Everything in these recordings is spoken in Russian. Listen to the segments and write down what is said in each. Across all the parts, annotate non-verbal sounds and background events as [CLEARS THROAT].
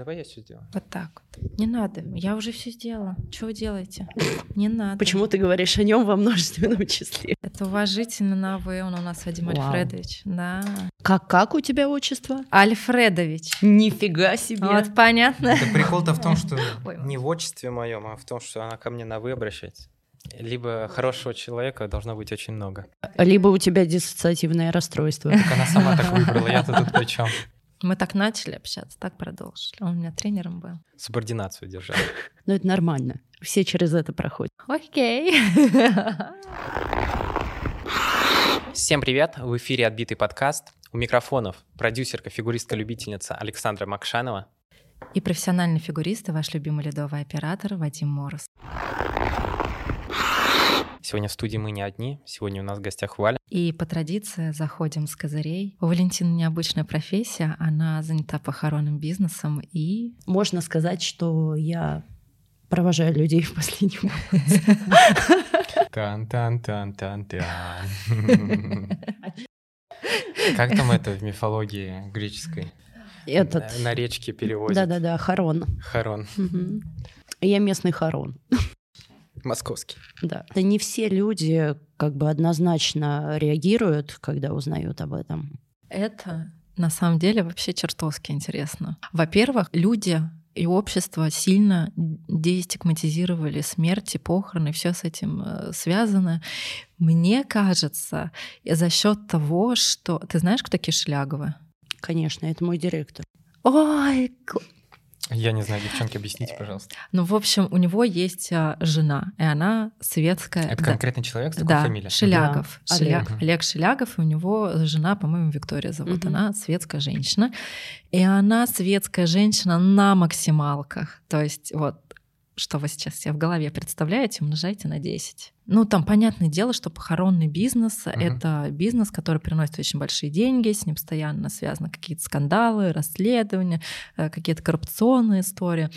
Давай я все сделаю. Вот так вот. Не надо. Я уже все сделала. Что вы делаете? Не надо. Почему ты говоришь о нем во множественном числе? Это уважительно на вы. Он у нас Вадим Вау. Альфредович. Да. Как, как у тебя отчество? Альфредович. Нифига себе. Вот понятно. Это прикол-то в том, что [LAUGHS] Ой. не в отчестве моем, а в том, что она ко мне на вы обращается. Либо хорошего человека должно быть очень много. Либо у тебя диссоциативное расстройство. Так она сама так выбрала, я-то тут при чем? Мы так начали общаться, так продолжили. Он у меня тренером был. Субординацию держал. [LAUGHS] Но это нормально. Все через это проходят. Окей. Всем привет! В эфире «Отбитый подкаст». У микрофонов продюсерка, фигуристка-любительница Александра Макшанова. И профессиональный фигурист и ваш любимый ледовый оператор Вадим Мороз. Сегодня в студии мы не одни. Сегодня у нас в гостях Валя. И по традиции заходим с козырей. У Валентины необычная профессия. Она занята похоронным бизнесом и... Можно сказать, что я провожаю людей в последний [LAUGHS] момент. Тан-тан-тан-тан-тан. [LAUGHS] Как там это в мифологии греческой? Этот... На, на речке переводят. Да-да-да, Харон. Харон. Мгм. Я местный Харон. Московский. Да. Да не все люди как бы однозначно реагируют, когда узнают об этом. Это на самом деле вообще чертовски интересно. Во-первых, люди и общество сильно дестигматизировали смерть и похороны, все с этим э, связано. Мне кажется, за счет того, что... Ты знаешь, кто такие Шляговы? Конечно, это мой директор. Ой, Я не знаю, девчонки, объясните, пожалуйста. ну, в общем, у него есть а, жена, и она светская. Это да. конкретный человек с такой Да, фамилией? Шелягов. Да, Шеля- Олег. Олег. Шелягов, и у него жена, по-моему, Виктория зовут. Мгм. Она светская женщина. И она светская женщина на максималках. То есть вот что вы сейчас себе в голове представляете, умножайте на 10. Ну, там понятное дело, что похоронный бизнес Мгм. это бизнес, который приносит очень большие деньги, с ним постоянно связаны какие-то скандалы, расследования, э, какие-то коррупционные истории.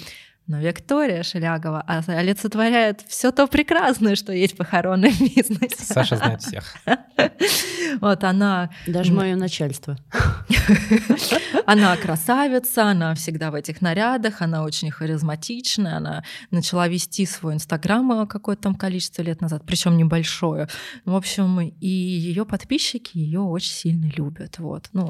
Но Виктория Шелягова олицетворяет все то прекрасное, что есть в похоронном бизнесе. Саша знает всех. [LAUGHS] Вот она, Даже мое начальство. [LAUGHS] она красавица, она всегда в этих нарядах, она очень харизматичная, она начала вести свой инстаграм э, какое-то там количество лет назад, причем небольшое. В общем, и ее подписчики ее очень сильно любят. Вот, ну,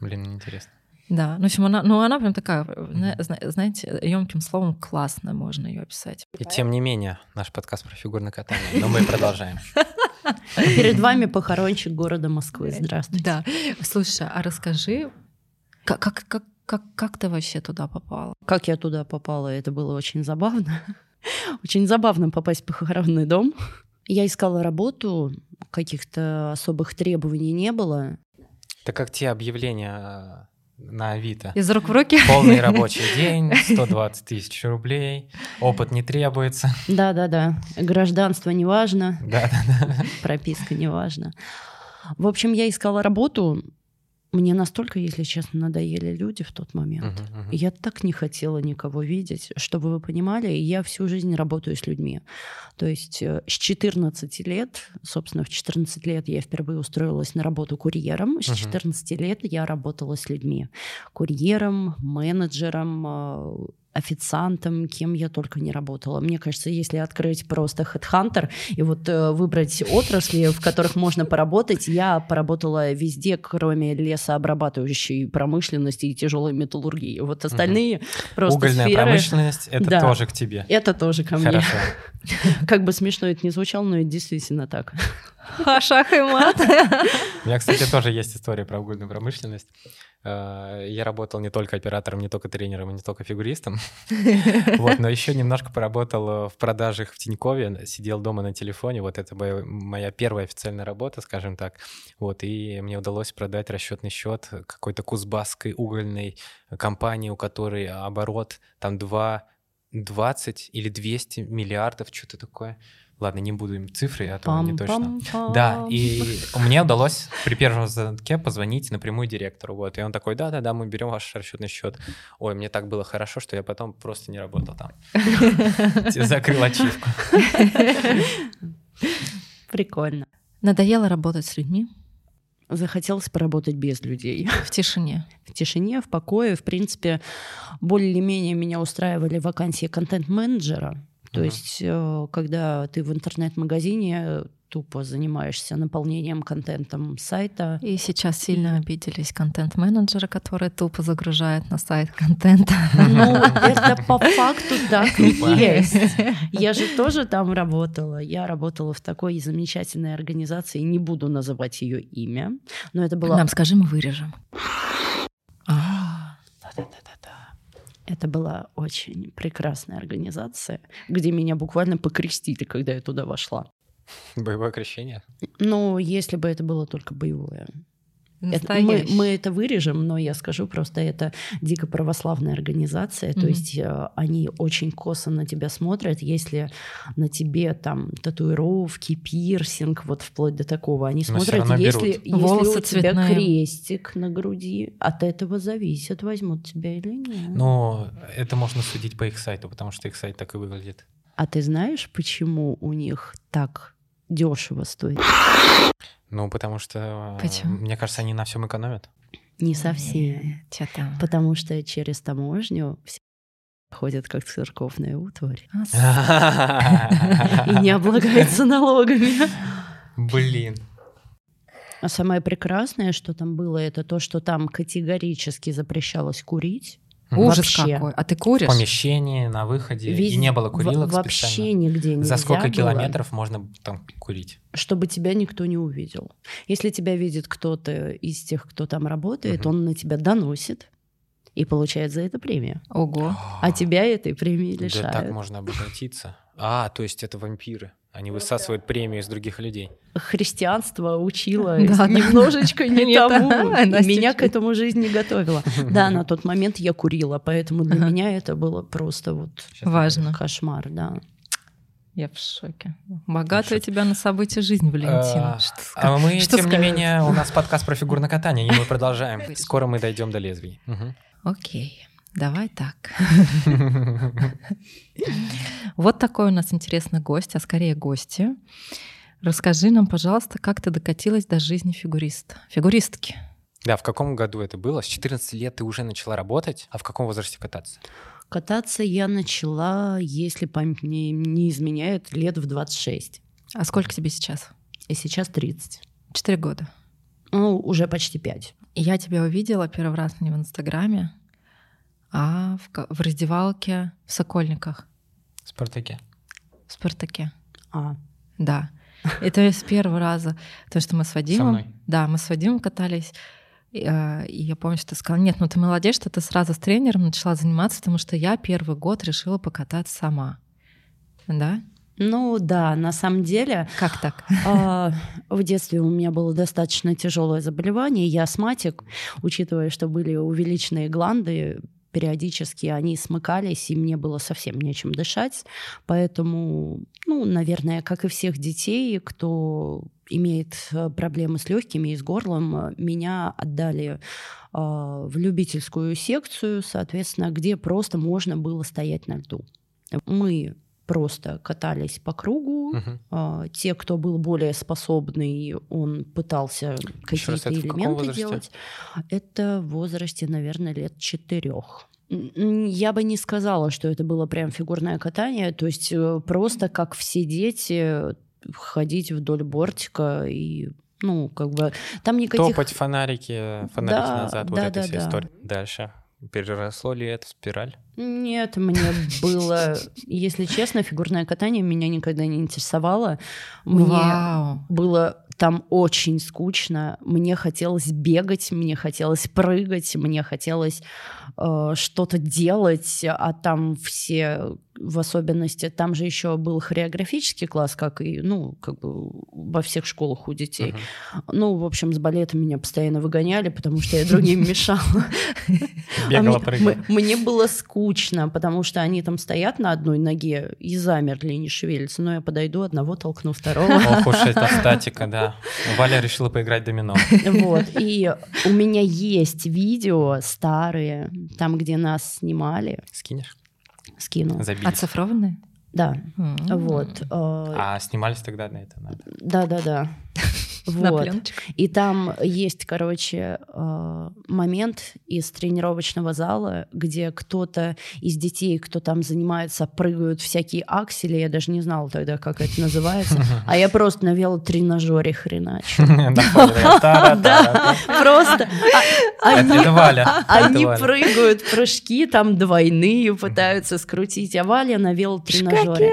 Блин, интересно. Да. Ну, в общем, она, ну, она прям такая, зна- зна- знаете, емким словом классно можно ее описать. И тем не менее, наш подкаст про фигурное катание. Но мы продолжаем. [LAUGHS] Перед вами похоронщик города Москвы. Здравствуйте. Да. Слушай, а расскажи, как, как, как, как, как ты вообще туда попала? Как я туда попала, это было очень забавно. [LAUGHS] Очень забавно попасть в похоронный дом. Я искала работу, каких-то особых требований не было. Это как те объявления на Авито. Из рук в руки? Полный рабочий [LAUGHS] день, 120 тысяч рублей, опыт не требуется. Да-да-да, гражданство не важно, Да-да-да. прописка не важно. В общем, я искала работу. Мне настолько, если честно, надоели люди в тот момент. Мгм, мгм. Я так не хотела никого видеть, чтобы вы понимали, я всю жизнь работаю с людьми. То есть э, с 14 лет, собственно, в 14 лет я впервые устроилась на работу курьером, с. 14 лет я работала с людьми. Курьером, менеджером, э, официантом, кем я только не работала. Мне кажется, если открыть просто HeadHunter и вот э, выбрать отрасли, в которых можно поработать, я поработала везде, кроме лесообрабатывающей промышленности и тяжелой металлургии. Вот остальные просто Угольная сферы... промышленность, это Да. тоже к тебе. Это тоже ко мне. Хорошо. [LAUGHS] Как бы смешно это не звучало, но это действительно так. Шах и мат. У меня, кстати, тоже есть история про угольную промышленность. Э, Я работал не только оператором, не только тренером не только фигуристом. Вот, но еще немножко поработал э, в продажах в Тинькове, сидел дома на телефоне. Вот это моя- моя первая официальная работа, скажем так. Вот, и мне удалось продать расчетный счет какой-то кузбасской угольной компании, у которой оборот там 2 20 или 200 миллиардов, что-то такое. Ладно, не буду им цифры, а то не точно. Пам-пам-пам. Да, и мне удалось при первом звонке позвонить напрямую директору. Вот, и он такой, да-да-да, мы берем ваш расчетный счет. Ой, мне так было хорошо, что я потом просто не работал там. [LAUGHS] Закрыл ачивку. Прикольно. Надоело работать с людьми? захотелось поработать без людей. В тишине. В тишине, в покое. В принципе, более-менее меня устраивали вакансии контент-менеджера. То есть, э, когда ты в интернет-магазине тупо занимаешься наполнением контентом сайта, И сейчас сильно обиделись контент-менеджеры, которые тупо загружают на сайт контента. Ну, [LAUGHS] это по факту так и Тупо. есть. [LAUGHS] Я же тоже там работала. Я работала в такой замечательной организации, не буду называть ее имя, но это была Нам скажи, мы вырежем. [GASPS] А, Да-да-да-да-да. Это была очень прекрасная организация, где меня буквально покрестили, когда я туда вошла. Боевое крещение. Ну, если бы это было только боевое. Это- мы, настоящий. мы это вырежем, но я скажу просто, это дико православная организация, то Мгм. есть э, они очень косо на тебя смотрят, если на тебе там татуировки, пирсинг, вот вплоть до такого, они Но смотрят, если, если Волосы у тебя цветные. крестик на груди, от этого зависит, возьмут тебя или нет. Ну, это можно судить по их сайту, потому что их сайт так и выглядит. А ты знаешь, почему у них так дешево стоит? Ну, потому что, э, Почему? мне кажется, они на всем экономят. Не совсем. Там? Потому что через таможню все ходят как церковная утварь. [LAUGHS] И не облагается налогами. Блин. А самое прекрасное, что там было, это то, что там категорически запрещалось курить. Ужас Вообще. какой. А ты В куришь? помещении, на выходе. Вез- И не было курилок Вообще специально. нигде нельзя За сколько было, километров можно там курить? чтобы тебя никто не увидел. Если тебя видит кто-то из тех, кто там работает, Мгм. он на тебя доносит и получает за это премию. Ого. А тебя этой премии Да лишают. так можно обогатиться. А, то есть это вампиры. Они высасывают премию из других людей. Христианство учило [LAUGHS] Да, да. немножечко не [LAUGHS] Не тому. [LAUGHS] Меня к этому жизнь не готовила. Да, на тот момент я курила, поэтому для меня это было просто вот Важно. кошмар, да. Я в шоке. Богатая у тебя на события жизнь, Валентина. А, А мы, тем не менее, у нас подкаст про фигурное катание, и мы продолжаем. Скоро мы дойдем до лезвий. Окей, давай так. [LAUGHS] Вот такой у нас интересный гость, а скорее гости. Расскажи нам, пожалуйста, как ты докатилась до жизни фигуриста, фигуристки. Да, в каком году это было? С 14 лет ты уже начала работать, а в каком возрасте кататься? Кататься я начала, если память мне не изменяет, лет в 26. А сколько тебе сейчас? И сейчас 30. Четыре года. Ну, уже почти 5. И я тебя увидела первый раз не в Инстаграме, а в, в раздевалке в Сокольниках, В Спартаке. в Спартаке. А, Да. [LAUGHS] Это с первого раза. То, что мы с Со Вадимом... мной. Да, мы с Вадимом катались. И, э, и я помню, что ты сказала, нет, ну ты молодец, что ты сразу с тренером начала заниматься, потому что я первый год решила покататься сама. Да? ну да, на самом деле Как так? А, В детстве у меня было достаточно тяжелое заболевание, я астматик, учитывая, что были увеличенные гланды, периодически они смыкались, и мне было совсем нечем дышать. Поэтому, ну, наверное, как и всех детей, кто имеет э, проблемы с легкими и с горлом, э, меня отдали а, в любительскую секцию, соответственно, где просто можно было стоять на льду. Мы просто катались по кругу, а, те, кто был более способный, он пытался какие-то элементы делать. Это в возрасте, наверное, лет четырех. Я бы не сказала, что это было прям фигурное катание, то есть э, просто как все дети ходить вдоль бортика и ну как бы там никаких Топать фонарики, фонарики Да, назад, вот да, эта да, вся да. история. Дальше. Переросло ли это в спираль? Нет, мне было, если честно, фигурное катание меня никогда не интересовало. Мне Вау. было там очень скучно. Мне хотелось бегать, мне хотелось прыгать, мне хотелось э, что-то делать, а там все в особенности, там же еще был хореографический класс, как и, ну, как бы во всех школах у детей. Мгм. Ну, в общем, с балета меня постоянно выгоняли, потому что я другим [LAUGHS] мешала. Бегала, прыгала. Мне было скучно, потому что они там стоят на одной ноге и замерли, не шевелятся. Но я подойду, одного толкну, второго. Ох уж эта [LAUGHS] статика, да. Валя решила поиграть домино. Вот. И у меня есть видео старые, там, где нас снимали. Скинешь? Скину. Забили. Оцифрованные? Да. М. Вот. э, А снимались тогда на это надо. Да-да-да. Вот. И там есть, короче, э, момент из тренировочного зала, где кто-то из детей, кто там занимается, прыгают всякие аксели. Я даже не знала тогда, как это называется. [LAUGHS] А я просто на велотренажере хреначу. [LAUGHS] [LAUGHS] Да, просто. А, они прыгают прыжки там двойные, пытаются скрутить, а Валя на велотренажере.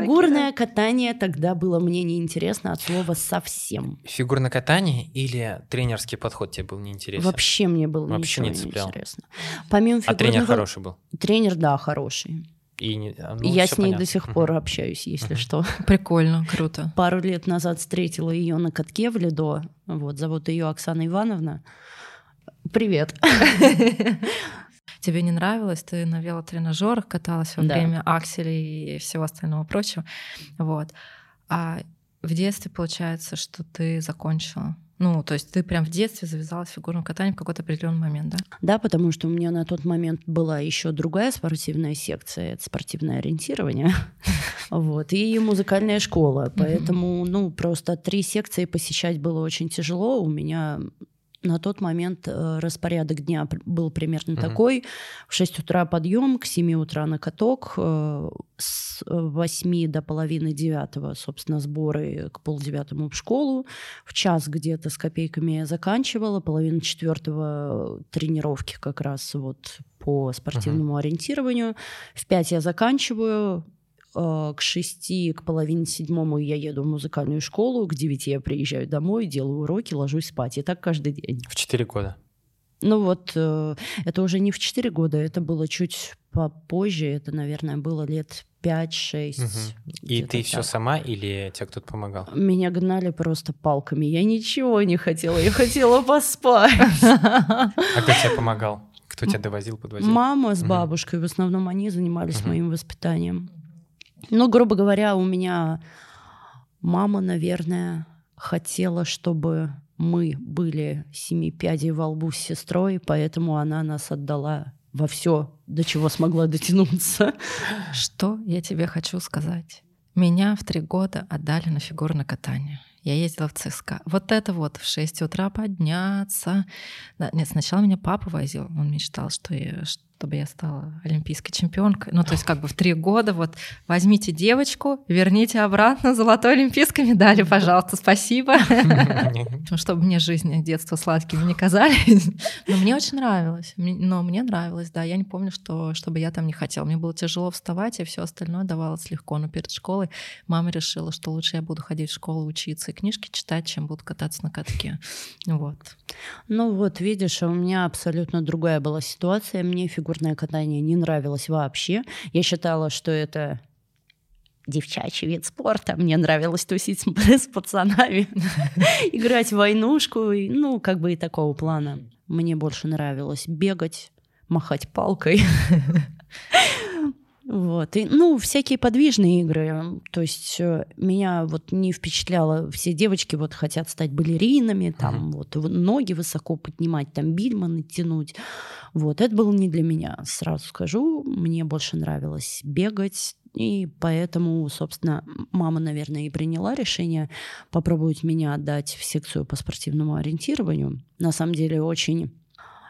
Фигурное катание тогда было мне неинтересно от слова совсем. Фигурное катание или тренерский подход тебе был неинтересен? Вообще мне было Вообще не, цеплял. интересно. Помимо а тренер хороший был? Тренер, да, хороший. И не, ну, я с ней понятно. до сих пор общаюсь, если что. [LAUGHS] Прикольно, круто. Пару лет назад встретила ее на катке в Лидо. Вот, зовут ее Оксана Ивановна. Привет. [LAUGHS] Тебе не нравилось, ты на велотренажерах каталась во да. время акселей и всего остального прочего. Вот. А в детстве получается, что ты закончила? Ну, то есть ты прям в детстве завязалась в фигурном катании в какой-то определенный момент, да? Да, потому что у меня на тот момент была еще другая спортивная секция, это спортивное ориентирование, [LAUGHS] вот, и музыкальная школа, поэтому, ну, просто три секции посещать было очень тяжело, у меня на тот момент э, распорядок дня был примерно mm-hmm. такой. В 6 утра подъем, к 7 утра на каток, э, с 8 до половины девятого, собственно, сборы к полдевятому в школу. В час где-то с копейками я заканчивала, половина четвертого тренировки как раз вот по спортивному uh-huh. ориентированию. В 5 я заканчиваю, Э, к шести, к половине седьмому я еду в музыкальную школу, к девяти я приезжаю домой, делаю уроки, ложусь спать. И так каждый день. В четыре года? Ну вот, э, это уже не в четыре года, это было чуть попозже, это, наверное, было лет 5-6. Угу. И ты так. все сама или тебе кто-то помогал? Меня гнали просто палками. Я ничего не хотела, я хотела поспать. А кто тебе помогал? Кто тебя довозил, подвозил? Мама с бабушкой. В основном они занимались моим воспитанием. Ну, грубо говоря, у меня мама, наверное, хотела, чтобы мы были семи пядей во лбу с сестрой, поэтому она нас отдала во все, до чего смогла дотянуться. Что я тебе хочу сказать? Меня в три года отдали на фигурное катание. Я ездила в ЦСКА. Вот это вот в 6 утра подняться. Нет, сначала меня папа возил. Он мечтал, что я, чтобы я стала олимпийской чемпионкой. Ну, то есть как бы в три года вот возьмите девочку, верните обратно золотой олимпийской медали, пожалуйста, спасибо. Чтобы мне жизнь детства сладкими не казались. Но мне очень нравилось. Но мне нравилось, да. Я не помню, что, чтобы я там не хотела. Мне было тяжело вставать, и все остальное давалось легко. Но перед школой мама решила, что лучше я буду ходить в школу учиться и книжки читать, чем буду кататься на катке. Вот. Ну вот, видишь, у меня абсолютно другая была ситуация. Мне фигура фигурное катание не нравилось вообще. Я считала, что это девчачий вид спорта. Мне нравилось тусить с пацанами, [LAUGHS] играть в войнушку, ну, как бы и такого плана. Мне больше нравилось бегать, махать палкой. [LAUGHS] Вот. И, ну, всякие подвижные игры. То есть э, меня вот не впечатляло. Все девочки вот хотят стать балеринами, там uh-huh. вот ноги высоко поднимать, там бильманы тянуть. Вот. Это было не для меня, сразу скажу. Мне больше нравилось бегать, и поэтому, собственно, мама, наверное, и приняла решение попробовать меня отдать в секцию по спортивному ориентированию. На самом деле очень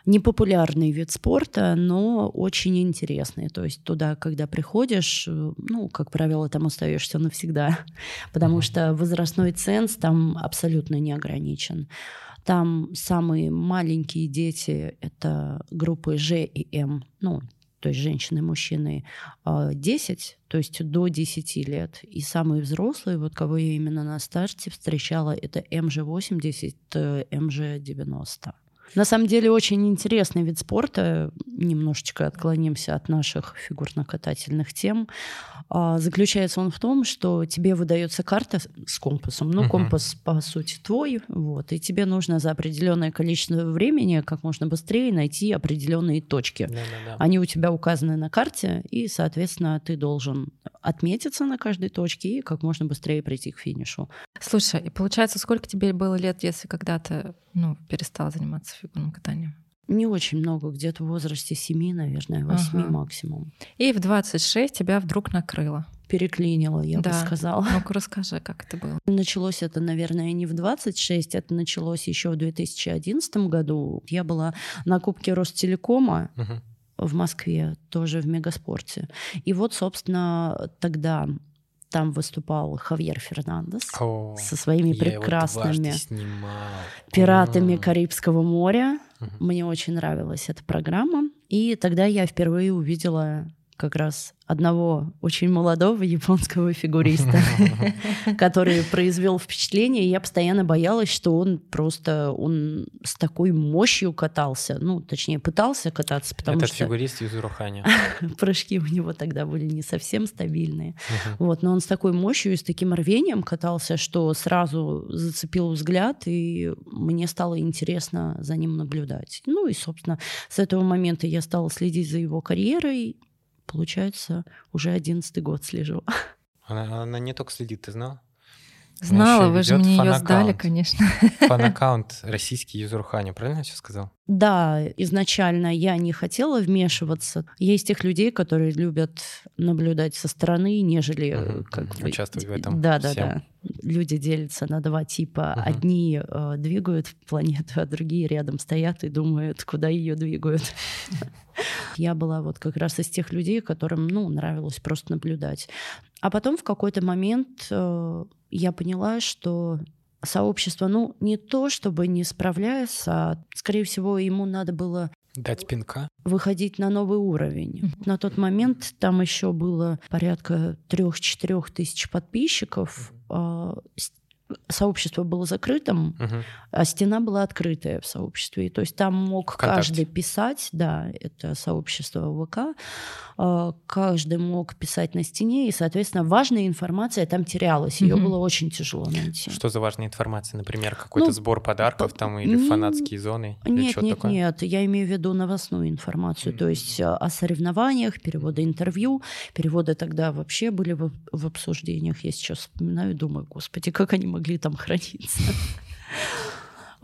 непопулярный вид спорта, но очень интересный. То есть туда, когда приходишь, э, ну, как правило, там остаешься навсегда, [LAUGHS] потому что возрастной ценз там абсолютно не ограничен. Там самые маленькие дети — это группы Ж и М, ну, то есть женщины и мужчины, 10, а, то есть до 10 лет. И самые взрослые, вот кого я именно на старте встречала, это МЖ-80, МЖ-90. На самом деле очень интересный вид спорта. Немножечко отклонимся от наших фигурно-катательных тем. А, заключается он в том, что тебе выдается карта с компасом. Ну, uh-huh. компас, по сути, твой. Вот, и тебе нужно за определенное количество времени как можно быстрее найти определенные точки. Да-да-да. Они у тебя указаны на карте, и, соответственно, ты должен отметиться на каждой точке и как можно быстрее прийти к финишу. Слушай, и получается, сколько тебе было лет, если когда-то ну, перестала заниматься фигурным катанием? Не очень много, где-то в возрасте 7, наверное, 8 ага. максимум. И в 26 тебя вдруг накрыло. переклинило, я бы Да. сказала. Ну-ка расскажи, как это было. Началось это, наверное, не в 26, это началось еще в 2011 году. Я была на Кубке Ростелекома Мгм. в Москве, тоже в Мегаспорте. И вот, собственно, тогда там выступал Хавьер Фернандес О, со своими прекрасными пиратами. Карибского моря. Мгм. Мне очень нравилась эта программа. И тогда я впервые увидела как раз одного очень молодого японского фигуриста, [LAUGHS] который произвел впечатление. Я постоянно боялась, что он просто он с такой мощью катался. Ну, точнее, пытался кататься, потому Этот что фигурист Юзуру Ханя. [LAUGHS] прыжки у него тогда были не совсем стабильные. Вот, но он с такой мощью и с таким рвением катался, что сразу зацепил взгляд, и мне стало интересно за ним наблюдать. Ну и, собственно, с этого момента я стала следить за его карьерой. Получается, уже одиннадцатый год слежу. Она, она не только следит, ты знал? Знала, ещё вы же мне ее сдали, конечно. Фан-аккаунт российский Юзуру Ханя, правильно я сейчас сказал? Да, изначально я не хотела вмешиваться. Есть тех людей, которые любят наблюдать со стороны, нежели Мгм, как бы... Участвовать в этом Да, да, да. Люди делятся на два типа. Мгм. Одни э, двигают планету, а другие рядом стоят и думают, куда ее двигают. [LAUGHS] Я была вот как раз из тех людей, которым, ну, нравилось просто наблюдать. А потом в какой-то момент э, я поняла, что сообщество, ну, не то чтобы не справляется, а, скорее всего, ему надо было Дать пинка? выходить на новый уровень. Мгм. На тот момент там еще было порядка трех-четырех тысяч подписчиков. А, с- Сообщество было закрытым, Мгм. а стена была открытая в сообществе. И То есть там мог ВКонтакте. каждый писать, да, это сообщество ВК, а, каждый мог писать на стене, и, соответственно, важная информация там терялась, ее Мгм. было очень тяжело найти. Что за важная информация? Например, какой-то Ну, сбор подарков там или м, фанатские зоны? или Нет, нет, такое? нет, я имею в виду новостную информацию, то есть а, о соревнованиях, переводы интервью, переводы тогда вообще были в, в обсуждениях. Я сейчас вспоминаю, думаю, господи, как они могли там храниться. [LAUGHS]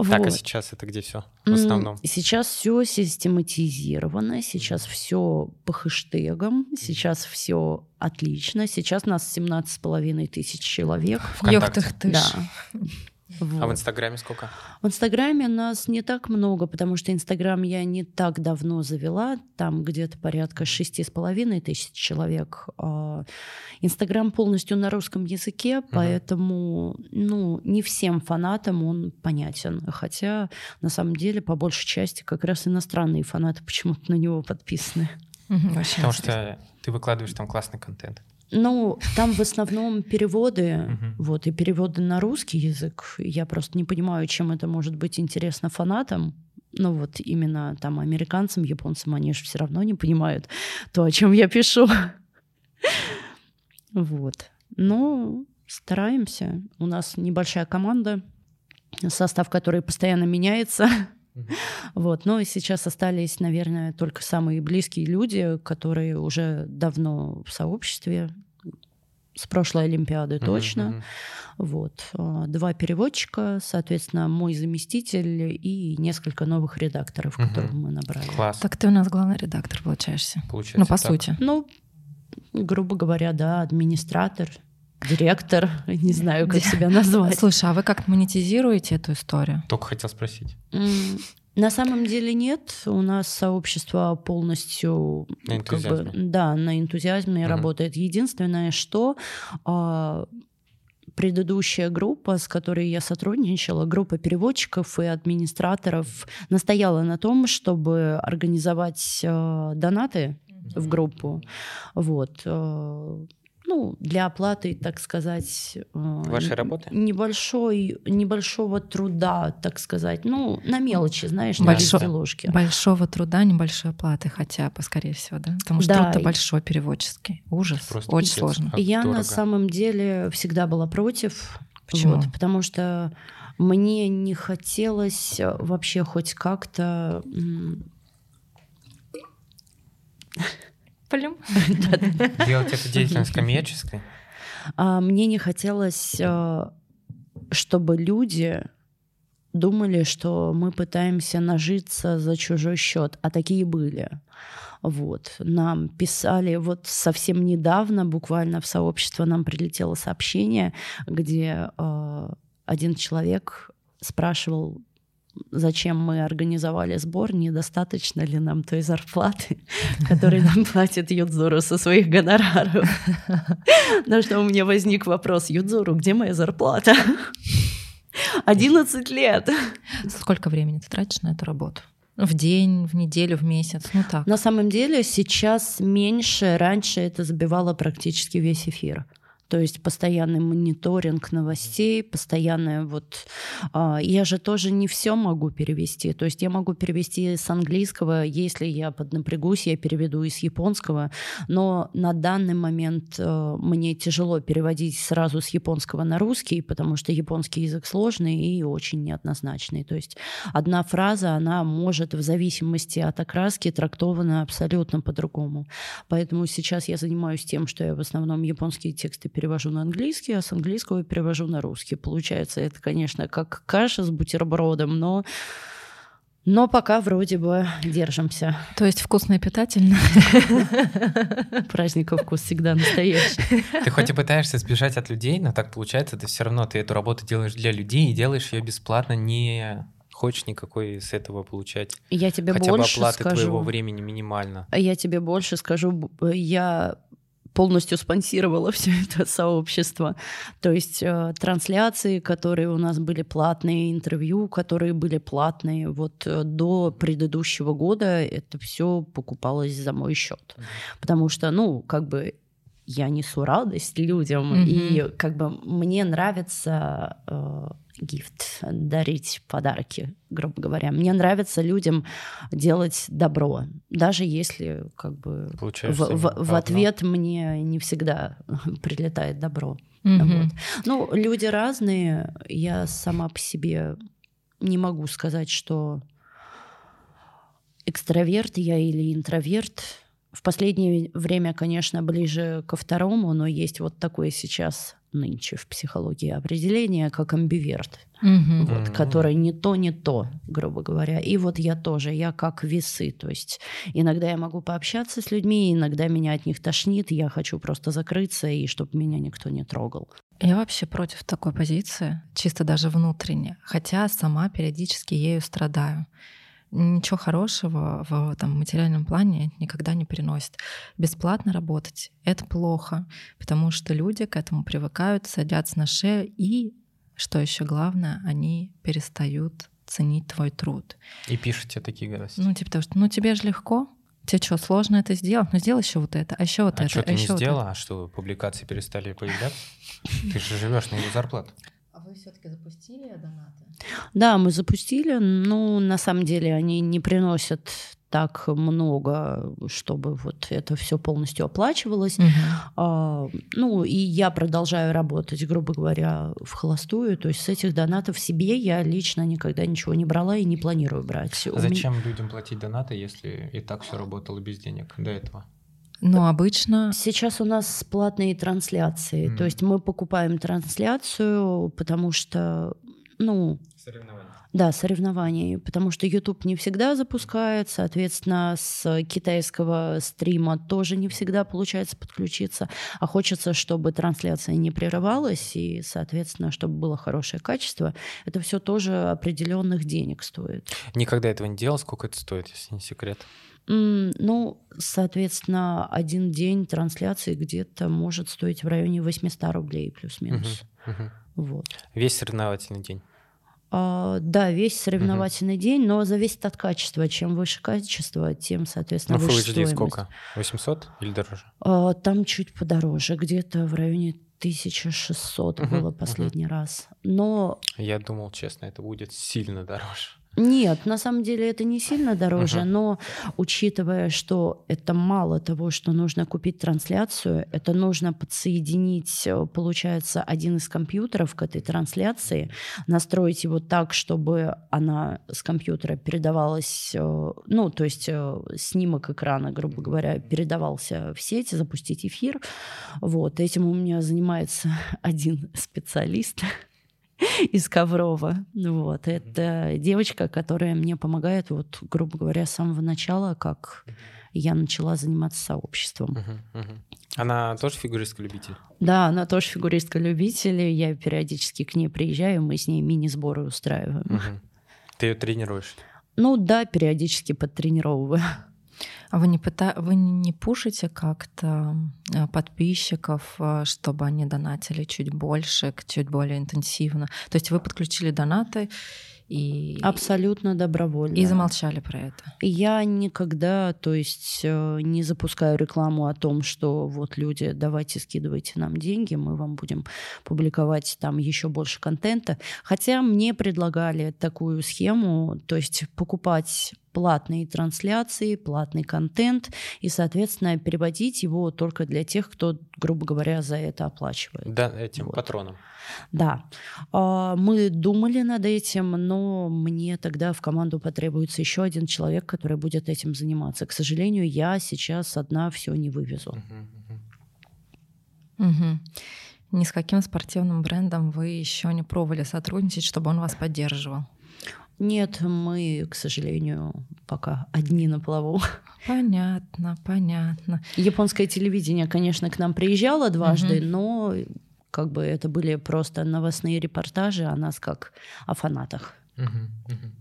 Так, а сейчас это где все в основном? Сейчас все систематизировано, сейчас все по хэштегам, сейчас все отлично. Сейчас нас 17 с половиной тысяч человек. Ёх ты, ты [LAUGHS] Да. А в Вот. Инстаграме сколько? В Инстаграме нас не так много, потому что Инстаграм я не так давно завела. Там где-то порядка шести с половиной тысяч человек. А Инстаграм полностью на русском языке, поэтому ну, не всем фанатам он понятен. Хотя на самом деле по большей части как раз иностранные фанаты почему-то на него подписаны. Вообще Потому интересно. что ты выкладываешь там классный контент. Ну, там в основном переводы, вот, и переводы на русский язык. Я просто не понимаю, чем это может быть интересно фанатам. Ну вот именно там американцам, японцам, они же все равно не понимают то, о чем я пишу. [LAUGHS] Вот. Но стараемся. У нас небольшая команда, состав которой постоянно меняется. Вот. Но и сейчас остались, наверное, только самые близкие люди, которые уже давно в сообществе. С прошлой Олимпиады точно. Вот. А, Два переводчика, соответственно, мой заместитель и несколько новых редакторов, которых мы набрали. Класс. Так ты у нас главный редактор, получаешься. Получается Ну, по так. сути. Ну, грубо говоря, да, администратор, директор, не знаю, как себя назвать. Слушай, а вы как монетизируете эту историю? Только хотел спросить. На самом деле нет. У нас сообщество полностью На как бы, энтузиазме. да, на энтузиазме Мгм. работает. Единственное, что а, предыдущая группа, с которой я сотрудничала, группа переводчиков и администраторов, настояла на том, чтобы организовать а, донаты в группу. Вот. Ну, для оплаты, так сказать... а, Вашей работы? Небольшой, небольшого труда, так сказать. Ну, на мелочи, знаешь, на Большой- безделушки. Большого труда, небольшой оплаты хотя бы, скорее всего, да? Потому что Да, труд-то и- большой переводческий. Ужас. Просто Очень пипец. сложно. Как Я на дорого. самом деле всегда была против. Почему? Вот, потому что мне не хотелось э, вообще хоть как-то... Плюм. [LAUGHS] Делать эту деятельность коммерческой? а, Мне не хотелось, э, чтобы люди думали, что мы пытаемся нажиться за чужой счет, а такие были. Вот. Нам писали вот совсем недавно, буквально в сообщество нам прилетело сообщение, где э, один человек спрашивал, зачем мы организовали сбор, недостаточно ли нам той зарплаты, [LAUGHS] которую нам платит Юдзуру со своих гонораров. На что у меня возник вопрос, Юдзуру, где моя зарплата? 11 лет. Сколько времени ты тратишь на эту работу? В день, в неделю, в месяц, ну так. На самом деле сейчас меньше, раньше это забивало практически весь эфир. То есть постоянный мониторинг новостей, постоянное вот... А, я же тоже не все могу перевести. То есть я могу перевести с английского, если я поднапрягусь, я переведу из японского. Но на данный момент э, мне тяжело переводить сразу с японского на русский, потому что японский язык сложный и очень неоднозначный. То есть одна фраза, она может в зависимости от окраски трактована абсолютно по-другому. Поэтому сейчас я занимаюсь тем, что я в основном японские тексты перевожу на английский, а с английского перевожу на русский. Получается, это, конечно, как каша с бутербродом, но но пока вроде бы держимся. То есть вкусно и питательно. [LAUGHS] Праздников вкус всегда настоящий. Ты хоть и пытаешься сбежать от людей, но так получается, ты все равно ты эту работу делаешь для людей и делаешь ее бесплатно, не хочешь никакой с этого получать. Я тебе Хотя больше бы оплаты скажу. твоего времени минимально. Я тебе больше скажу, я полностью спонсировала [LAUGHS] все это сообщество. То есть э, трансляции, которые у нас были платные, интервью, которые были платные. Вот э, до предыдущего года это все покупалось за мой счет. Потому что, ну, как бы я несу радость людям, Мгм. и как бы мне нравится э, гифт, дарить подарки, грубо говоря. Мне нравится людям делать добро, даже если как бы в, Получаешь в- в ответ мне не всегда [LAUGHS] прилетает добро. Мгм. Вот. Ну, люди разные. Я сама по себе не могу сказать, что экстраверт я или интроверт. В последнее время, конечно, ближе ко второму, но есть вот такое сейчас нынче в психологии определение, как амбиверт, Мгм. вот, Мгм. который не то, не то, грубо говоря. И вот я тоже, я как весы, то есть иногда я могу пообщаться с людьми, иногда меня от них тошнит, я хочу просто закрыться, и чтобы меня никто не трогал. Я вообще против такой позиции, чисто даже внутренне, хотя сама периодически ею страдаю. Ничего хорошего в там, материальном плане никогда не приносит. Бесплатно работать — это плохо, потому что люди к этому привыкают, садятся на шею и, что еще главное, они перестают ценить твой труд. И пишут тебе такие гадости. Ну, типа того, что ну тебе же легко, тебе что, сложно это сделать? Ну, сделай еще вот это, а еще вот а это, что а ты не еще вот это. сделала? А что, публикации перестали появляться? Ты же живешь на его зарплату. Вы все-таки запустили донаты? Да, мы запустили, но на самом деле они не приносят так много, чтобы вот это все полностью оплачивалось. А, ну, и я продолжаю работать, грубо говоря, в холостую. То есть с этих донатов себе я лично никогда ничего не брала и не планирую брать. У А меня- зачем людям платить донаты, если и так все работало без денег до этого? Ну, обычно Сейчас у нас платные трансляции. Мгм. То есть мы покупаем трансляцию, потому что, ну, Соревнования. Да, соревнований, потому что YouTube не всегда запускает, соответственно, с китайского стрима тоже не всегда получается подключиться, а хочется, чтобы трансляция не прерывалась и, соответственно, чтобы было хорошее качество. Это все тоже определенных денег стоит. Никогда этого не делал. Сколько это стоит, если не секрет? Ну, соответственно, один день трансляции где-то может стоить в районе 800 рублей плюс-минус. Мгм, мгм. Вот. Весь соревновательный день. А, да, весь соревновательный день, но зависит от качества. Чем выше качество, тем, соответственно, Ну, выше Full HD стоимость. сколько? 800 или дороже? А, там чуть подороже, где-то в районе 1600 Мгм, было последний раз. Но Я думал, честно, это будет сильно дороже. Нет, на самом деле это не сильно дороже, Мгм. но учитывая, что это мало того, что нужно купить трансляцию, это нужно подсоединить, э, получается, один из компьютеров к этой трансляции, настроить его так, чтобы она с компьютера передавалась, э, ну, то есть э, снимок экрана, грубо говоря, передавался в сеть, запустить эфир. Вот, этим у меня занимается [LAUGHS] один специалист. [LAUGHS] из Коврова. Вот. Это девочка, которая мне помогает, вот, грубо говоря, с самого начала, как я начала заниматься сообществом. Она тоже фигуристка-любитель? Да, она тоже фигуристка-любитель. Я периодически к ней приезжаю, мы с ней мини-сборы устраиваем. Ты ее тренируешь? Ну да, периодически подтренировываю. А вы не, пыта... вы не пушите как-то э, подписчиков, э, чтобы они донатили чуть больше, чуть более интенсивно? То есть вы подключили донаты и, Абсолютно добровольно. и замолчали про это? Я никогда, то есть, э, не запускаю рекламу о том, что вот люди, давайте скидывайте нам деньги, мы вам будем публиковать там еще больше контента. Хотя мне предлагали такую схему, то есть покупать платные трансляции, платный контент и, соответственно, переводить его только для тех, кто, грубо говоря, за это оплачивает. Да, этим Вот. патроном. Да, А, мы думали над этим, но мне тогда в команду потребуется еще один человек, который будет этим заниматься. К сожалению, я сейчас одна все не вывезу. Мгм, мгм. Мгм. Ни с каким спортивным брендом вы еще не пробовали сотрудничать, чтобы он вас поддерживал? Нет, мы, к сожалению, пока одни на плаву. [LAUGHS] Понятно, понятно. Японское телевидение, конечно, к нам приезжало дважды, Мгм. но как бы это были просто новостные репортажи о нас как о фанатах. Мгм, мгм.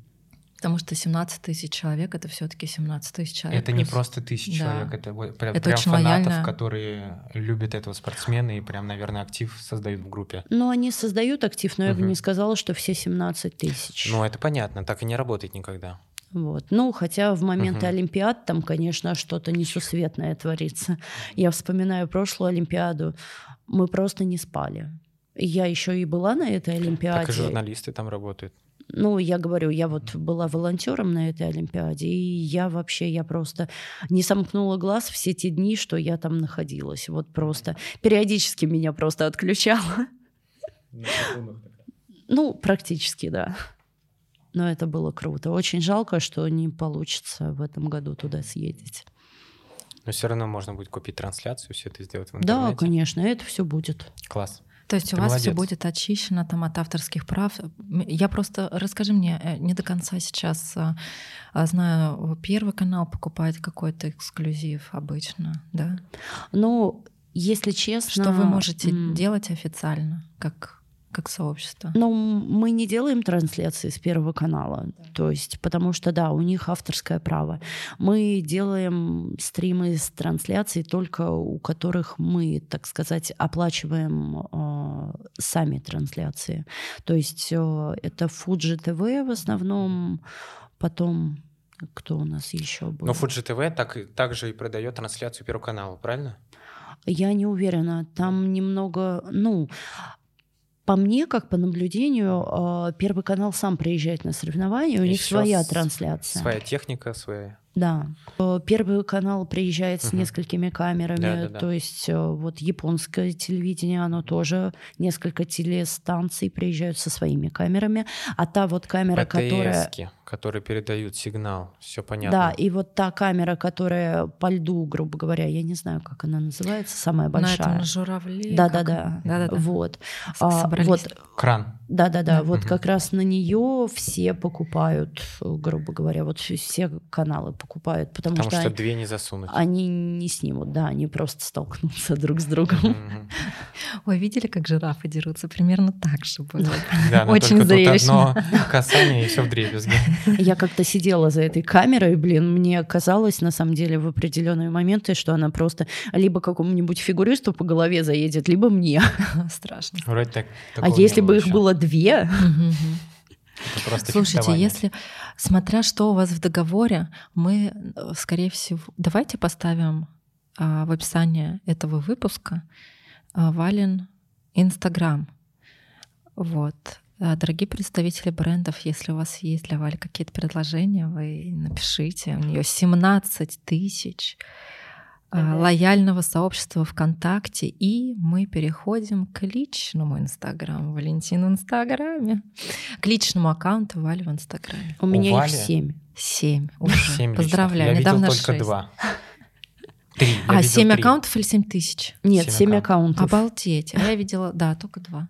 Потому что 17 тысяч человек это все-таки 17 тысяч человек. Это не плюс- просто тысячи Да. человек, это вот прям, Это прям очень фанатов, лояльно. которые любят этого спортсмена и прям, наверное, актив создают в группе. Но они создают актив, но я бы не сказала, что все 17 тысяч. Ну, это понятно, так и не работает никогда. Вот. Ну, хотя в моменты Мгм. Олимпиад там, конечно, что-то несусветное творится. Я вспоминаю прошлую Олимпиаду. Мы просто не спали. Я еще и была на этой Так и Олимпиаде. журналисты там работают. Ну, я говорю, я вот была волонтером на этой Олимпиаде, и я вообще, я просто не сомкнула глаз все те дни, что я там находилась. Вот просто периодически меня просто отключало. Ну, практически, да. Но это было круто. Очень жалко, что не получится в этом году туда съездить. Но все равно можно будет купить трансляцию, все это сделать в Да, интернете. конечно, это все будет. Класс. То есть у Ты вас все молодец. будет очищено там от авторских прав. Я просто расскажи мне, э, не до конца сейчас а, а, знаю, первый канал покупает какой-то эксклюзив обычно, да? Ну, если честно... Что вы можете м, делать официально, как как сообщество? Ну, мы не делаем трансляции с Первого канала, то есть, потому что, да, у них авторское право. Мы делаем стримы с трансляцией только у которых мы, так сказать, оплачиваем э, сами трансляции. То есть э, это Fuji TV в основном, потом кто у нас еще был? Но Fuji TV так, также и продает трансляцию Первого канала, правильно? Я не уверена. Там немного, ну, по мне, как по наблюдению, э, Первый канал сам приезжает на соревнования, у них своя трансляция. Своя техника, своя. Да. Первый канал приезжает с Мгм. несколькими камерами, Да-да-да. то есть э, вот японское телевидение, оно тоже несколько телестанций приезжают со своими камерами, а та вот камера, которая... ПТСки, которые передают сигнал, все понятно. Да, и вот та камера, которая по льду, грубо говоря, я не знаю, как она называется, самая На большая. этом журавле. Да, да, да. Да-да-да. Вот. С- А, собрались. вот, Кран. Да, да, да. Вот как раз на нее все покупают, э, грубо говоря, вот вс- все каналы покупают, потому, Потому что, что они, две не засунуть. они не снимут, да, они просто столкнутся [LAUGHS] друг с другом. Мгм. Ой, видели, как жирафы дерутся? Примерно так же было. Да, [LAUGHS] но Очень зрелищно. одно [LAUGHS] касание и все в дребезге. Я как-то сидела за этой камерой, блин, мне казалось на самом деле в определенные моменты, что она просто либо какому-нибудь фигуристу по голове заедет, либо мне. Страшно. Вроде так. А если бы их было две. Слушайте, если смотря что у вас в договоре, мы, э, скорее всего, давайте поставим а, в описании этого выпуска а, Вален Инстаграм. Вот. А, дорогие представители брендов, если у вас есть для Вали какие-то предложения, вы напишите. У нее 17 тысяч 000 Э, лояльного сообщества ВКонтакте. И мы переходим к личному Инстаграму. Валентина в Инстаграме. К личному аккаунту Вали в Инстаграме. У, У меня Вали? их семь. Семь [LAUGHS] уже. Семь Поздравляю. Я Недавно видел только 6. два. Три. А, 7 3. аккаунтов или семь тысяч? Нет, 7, 7 аккаунтов. аккаунтов. Обалдеть. А я видела, да, только два.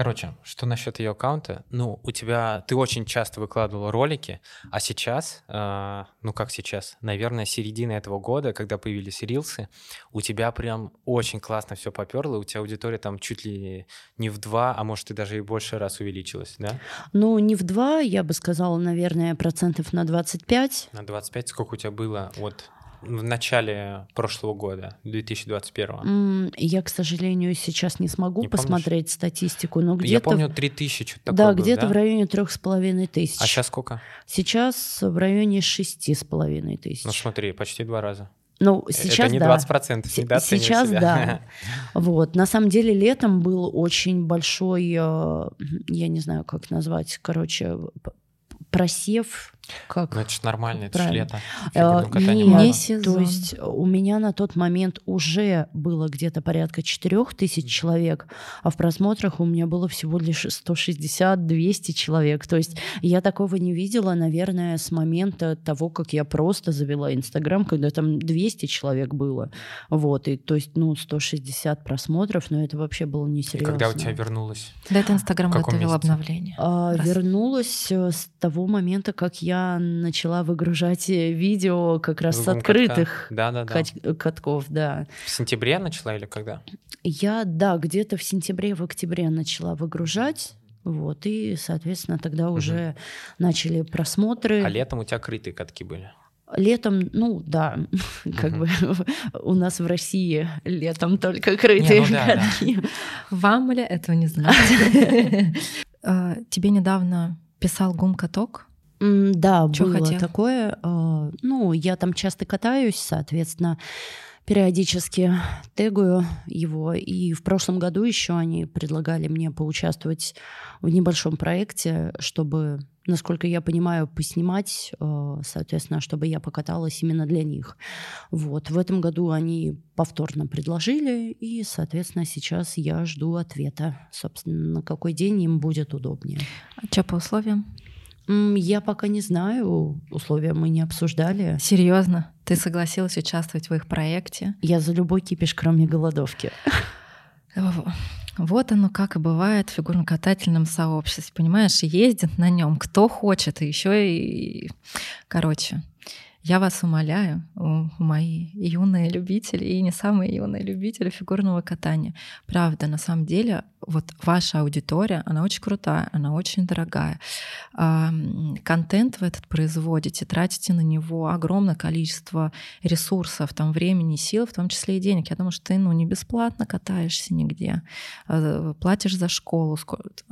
Короче, что насчет ее аккаунта? Ну, у тебя ты очень часто выкладывала ролики, а сейчас, э, ну как сейчас, наверное, середина этого года, когда появились рилсы, у тебя прям очень классно все поперло, у тебя аудитория там чуть ли не в два, а может и даже и больше раз увеличилась, да? Ну, не в два, я бы сказала, наверное, процентов на 25. На 25 сколько у тебя было от в начале прошлого года, 2021. Я, к сожалению, сейчас не смогу не посмотреть помнишь? статистику, но где-то... Я помню 3000, что-то такое Да, где-то да? в районе трех с половиной тысяч. А сейчас сколько? Сейчас в районе шести с половиной тысяч. Ну смотри, почти два раза. Ну, сейчас Это не да. 20%, всегда Сейчас себя. да. [LAUGHS] Вот. На самом деле летом был очень большой, э, я не знаю, как назвать, короче, просев как? Ну, это же нормально, это же лето. А, нет, не то есть у меня на тот момент уже было где-то порядка 4 тысяч человек, а в просмотрах у меня было всего лишь 160-200 человек. То есть я такого не видела, наверное, с момента того, как я просто завела Инстаграм, когда там 200 человек было. Вот, и то есть, ну, 160 просмотров, но это вообще было несерьезно. И когда у тебя вернулось? Да, это Инстаграм готовил обновление. А, вернулась э, с того момента, как я начала выгружать э, видео как раз с открытых да, да, да. катков, да. В сентябре начала или когда? Я, да, где-то в сентябре, в октябре начала выгружать. Вот, и, соответственно, тогда угу. уже начали просмотры. А летом у тебя крытые катки были? Летом, ну да, [LAUGHS] как бы [LAUGHS] у нас в России летом только крытые ну, да, катки. Вам ли этого не знать? А, [LAUGHS] тебе недавно писал гум-каток? Да, Чё было хотел? такое. А, ну, я там часто катаюсь, соответственно, периодически тегаю его. И в прошлом году еще они предлагали мне поучаствовать в небольшом проекте, чтобы, насколько я понимаю, поснимать, а, соответственно, чтобы я покаталась именно для них. Вот. В этом году они повторно предложили, и, соответственно, сейчас я жду ответа, собственно, на какой день им будет удобнее. А что по условиям? Я пока не знаю, условия мы не обсуждали. Серьезно? Ты согласилась участвовать в их проекте? Я за любой кипиш, кроме голодовки. Вот оно как и бывает в фигурно-катательном сообществе. Понимаешь, ездит на нем кто хочет, и еще и... Короче, я вас умоляю, мои юные любители и не самые юные любители фигурного катания. Правда, на самом деле, вот ваша аудитория, она очень крутая, она очень дорогая. Контент вы этот производите, тратите на него огромное количество ресурсов, там, времени, сил, в том числе и денег. Я думаю, что ты ну, не бесплатно катаешься нигде, а, платишь за школу.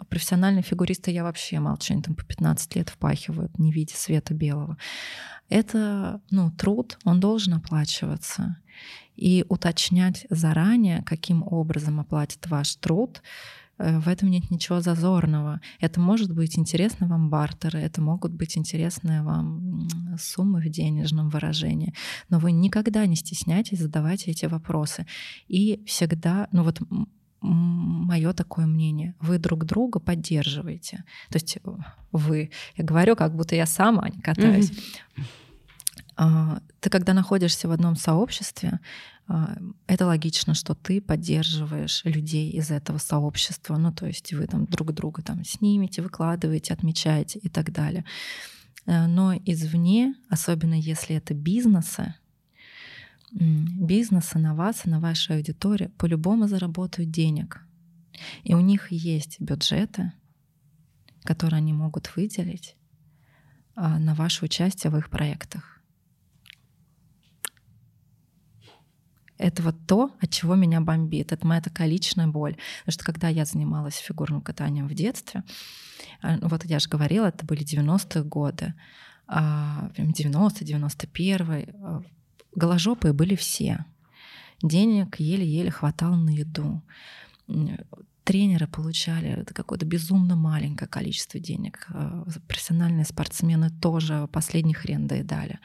Профессиональные фигуристы я вообще молчу, они там по 15 лет впахивают, не видя света белого это ну, труд, он должен оплачиваться. И уточнять заранее, каким образом оплатит ваш труд, э, в этом нет ничего зазорного. Это может быть интересно вам бартеры, это могут быть интересные вам суммы в денежном выражении, но вы никогда не стесняйтесь задавать эти вопросы. И всегда, ну вот мое такое мнение. Вы друг друга поддерживаете. То есть э, вы, я говорю, как будто я сама не катаюсь. Mm-hmm. Ты когда находишься в одном сообществе, а, это логично, что ты поддерживаешь людей из этого сообщества. Ну, то есть вы там друг друга там снимете, выкладываете, отмечаете и так далее. Э, но извне, особенно если это бизнесы, бизнесы на вас и на вашу аудиторию по-любому заработают денег. И у них есть бюджеты, которые они могут выделить а, на ваше участие в их проектах. Это вот то, от чего меня бомбит. Это моя такая личная боль. Потому что когда я занималась фигурным катанием в детстве, а, вот я же говорила, это были 90-е годы, 90-91 а, голожопые были все. Денег еле-еле хватало на еду. Тренеры получали какое-то безумно маленькое количество денег. Э, профессиональные спортсмены тоже последний хрен доедали.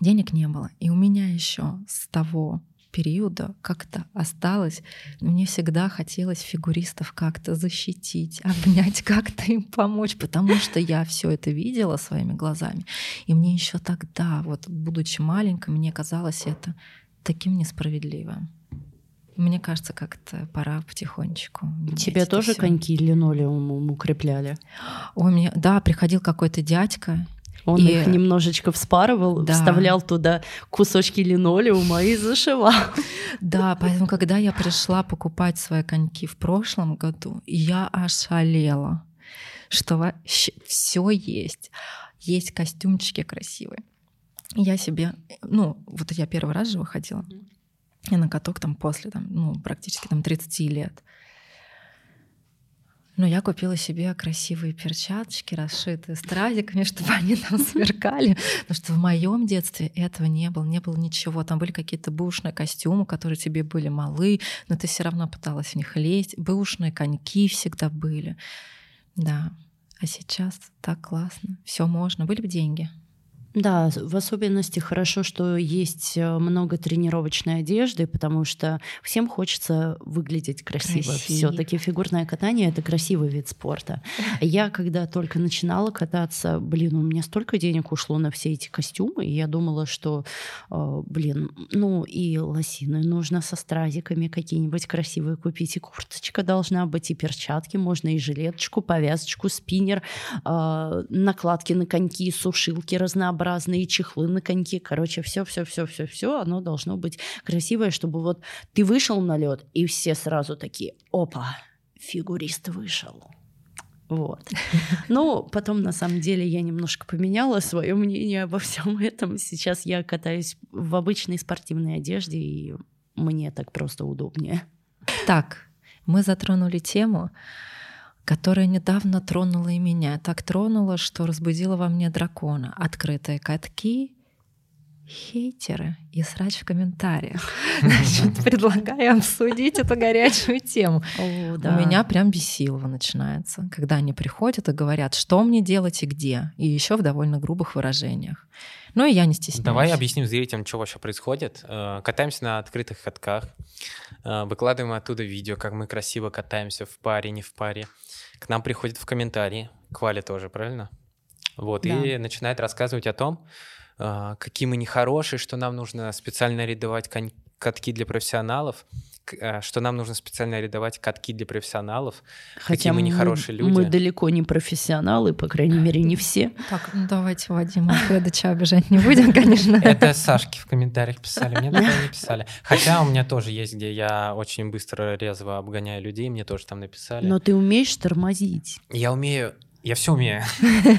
Денег не было. И у меня еще с того периода как-то осталось. Мне всегда хотелось фигуристов как-то защитить, [LAUGHS] обнять, как-то им помочь, потому что я все это видела своими глазами. И мне еще тогда, вот будучи маленькой, мне казалось это таким несправедливым. Мне кажется, как-то пора потихонечку. Тебя тоже всё. коньки линолеумом укрепляли? У меня, да, приходил какой-то дядька, он и... их немножечко вспарывал, да. вставлял туда кусочки линолеума и зашивал. Да, поэтому, когда я пришла покупать свои коньки в прошлом году, я ошалела, что все есть. Есть костюмчики красивые. Я себе, ну, вот я первый раз же выходила, и на каток там после, там, ну, практически там 30 лет. Но я купила себе красивые перчаточки, расшитые стразиками, [LAUGHS] чтобы они там сверкали. Потому что в моем детстве этого не было, не было ничего. Там были какие-то бэушные костюмы, которые тебе были малы, но ты все равно пыталась в них лезть. Бэушные коньки всегда были. Да. А сейчас так классно. Все можно. Были бы деньги. Да, в особенности хорошо, что есть э, много тренировочной одежды, потому что всем хочется выглядеть красиво. красиво. Все-таки фигурное катание это красивый вид спорта. [LAUGHS] Я когда только начинала кататься, блин, у меня столько денег ушло на все эти костюмы, и я думала, что, э, блин, ну и лосины нужно со стразиками какие-нибудь красивые купить, и курточка должна быть, и перчатки, можно и жилеточку, повязочку, спиннер, э, накладки на коньки, сушилки разнообразные разные чехлы на коньки. Короче, все, все, все, все, все, оно должно быть красивое, чтобы вот ты вышел на лед, и все сразу такие: опа, фигурист вышел. Вот. [LAUGHS] Но потом, на самом деле, я немножко поменяла свое мнение обо всем этом. Сейчас я катаюсь в обычной спортивной одежде, и мне так просто удобнее. Так, мы затронули тему которая недавно тронула и меня. Так тронула, что разбудила во мне дракона. Открытые катки, хейтеры и срач в комментариях. [LAUGHS] Значит, [LAUGHS] предлагаю обсудить эту горячую тему. О, да. У меня прям бесилово начинается, когда они приходят и говорят, что мне делать и где, и еще в довольно грубых выражениях. Ну и я не стесняюсь. Давай объясним зрителям, что вообще происходит. Э, катаемся на открытых катках, э, выкладываем оттуда видео, как мы красиво катаемся в паре, не в паре к нам приходит в комментарии, к Вале тоже, правильно? Вот, да. и начинает рассказывать о том, а, какие мы нехорошие, что нам нужно специально арендовать катки для профессионалов, что нам нужно специально арендовать катки для профессионалов, Хотя какие мы нехорошие люди. Мы далеко не профессионалы, по крайней мере, не все. Так, ну давайте Вадима Федоча обижать не будем, конечно. Это Сашки в комментариях писали, мне такое не писали. [LAUGHS] Хотя у меня тоже есть, где я очень быстро, резво обгоняю людей, мне тоже там написали. Но ты умеешь тормозить. Я умею я все умею.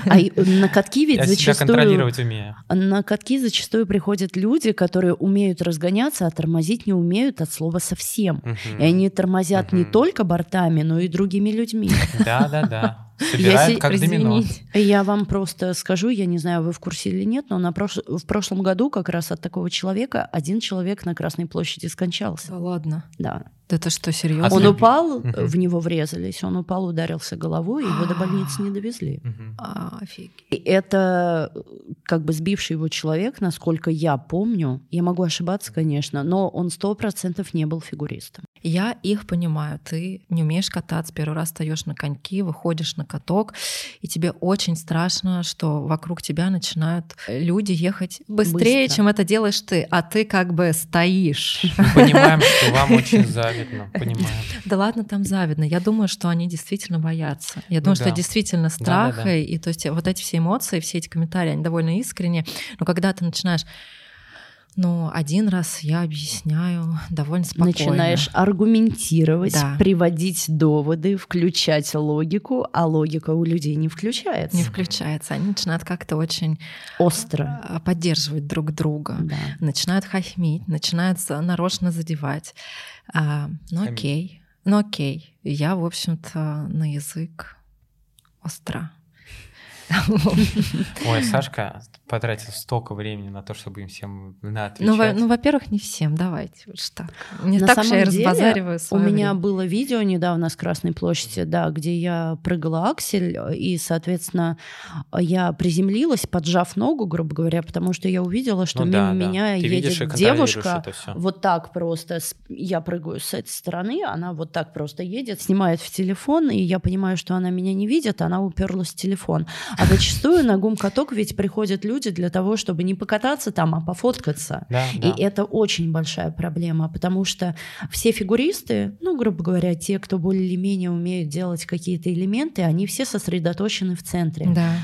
А на катки ведь Я зачастую... себя контролировать умею. На катки зачастую приходят люди, которые умеют разгоняться, а тормозить не умеют от слова совсем. Угу. И они тормозят угу. не только бортами, но и другими людьми. Да-да-да. Собирают я, как извините. домино. Я вам просто скажу, я не знаю, вы в курсе или нет, но на прош... в прошлом году как раз от такого человека один человек на Красной площади скончался. Да ладно? Да. Это что, серьезно? Он упал, угу. в него врезались, он упал, ударился головой, его до больницы не довезли. А, офигеть. Это как бы сбивший его человек, насколько я помню, я могу ошибаться, конечно, но он сто процентов не был фигуристом. Я их понимаю. Ты не умеешь кататься, первый раз встаешь на коньки, выходишь на каток, и тебе очень страшно, что вокруг тебя начинают люди ехать быстрее, Быстро. чем это делаешь ты, а ты как бы стоишь. понимаем, что вам очень завидно, [LAUGHS] понимаем. Да ладно, там завидно. Я думаю, что они действительно боятся. Я думаю, ну, что действительно страх, и то есть вот эти все эмоции, все эти комментарии, они довольно искренние. Но когда ты начинаешь но один раз я объясняю довольно спокойно. Начинаешь аргументировать, да. приводить доводы, включать логику, а логика у людей не включается. Не включается. Они начинают как-то очень остро а, поддерживать друг друга, да. начинают хохмить, начинают нарочно задевать. А, ну окей, ну окей. Я, в общем-то, на язык остро. Ой, Сашка потратил столько времени на то, чтобы им всем на отвечать. Ну, во- ну во-первых, не всем, давайте уж так. Не на так самом же я деле, У меня было видео недавно с Красной площади, да, где я прыгала аксель, и, соответственно, я приземлилась, поджав ногу, грубо говоря, потому что я увидела, что ну, мимо да, меня да. едет девушка. Вот так просто. Я прыгаю с этой стороны, она вот так просто едет, снимает в телефон, и я понимаю, что она меня не видит, она уперлась в телефон. А зачастую на гум-каток ведь приходят люди, люди для того, чтобы не покататься там, а пофоткаться. Да, И да. это очень большая проблема, потому что все фигуристы, ну, грубо говоря, те, кто более или менее умеют делать какие-то элементы, они все сосредоточены в центре. Да.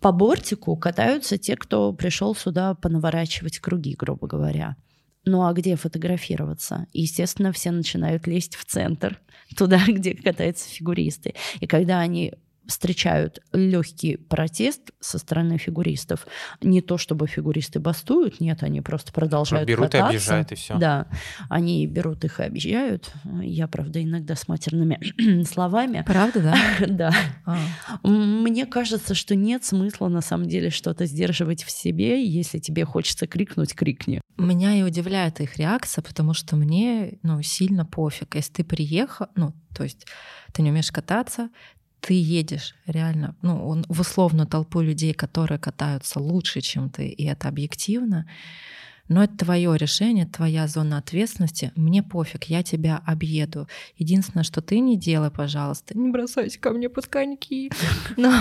По бортику катаются те, кто пришел сюда понаворачивать круги, грубо говоря. Ну а где фотографироваться? Естественно, все начинают лезть в центр, [LAUGHS] туда, где катаются фигуристы. И когда они встречают легкий протест со стороны фигуристов, не то чтобы фигуристы бастуют, нет, они просто продолжают Берут и кататься. объезжают, и всё. Да, они берут их и объезжают. Я, правда, иногда с матерными [CLEARS THROAT] словами. Правда, да? [LAUGHS] Да. А. Мне кажется, что нет смысла на самом деле что-то сдерживать в себе. Если тебе хочется крикнуть, крикни. Меня и удивляет их реакция, потому что мне ну, сильно пофиг. Если ты приехал, ну, то есть ты не умеешь кататься, ты едешь реально ну, он- в условную толпу людей, которые катаются лучше, чем ты, и это объективно. Но это твое решение, твоя зона ответственности. Мне пофиг, я тебя объеду. Единственное, что ты не делай, пожалуйста, не бросайся ко мне под коньки. [LAUGHS] Но,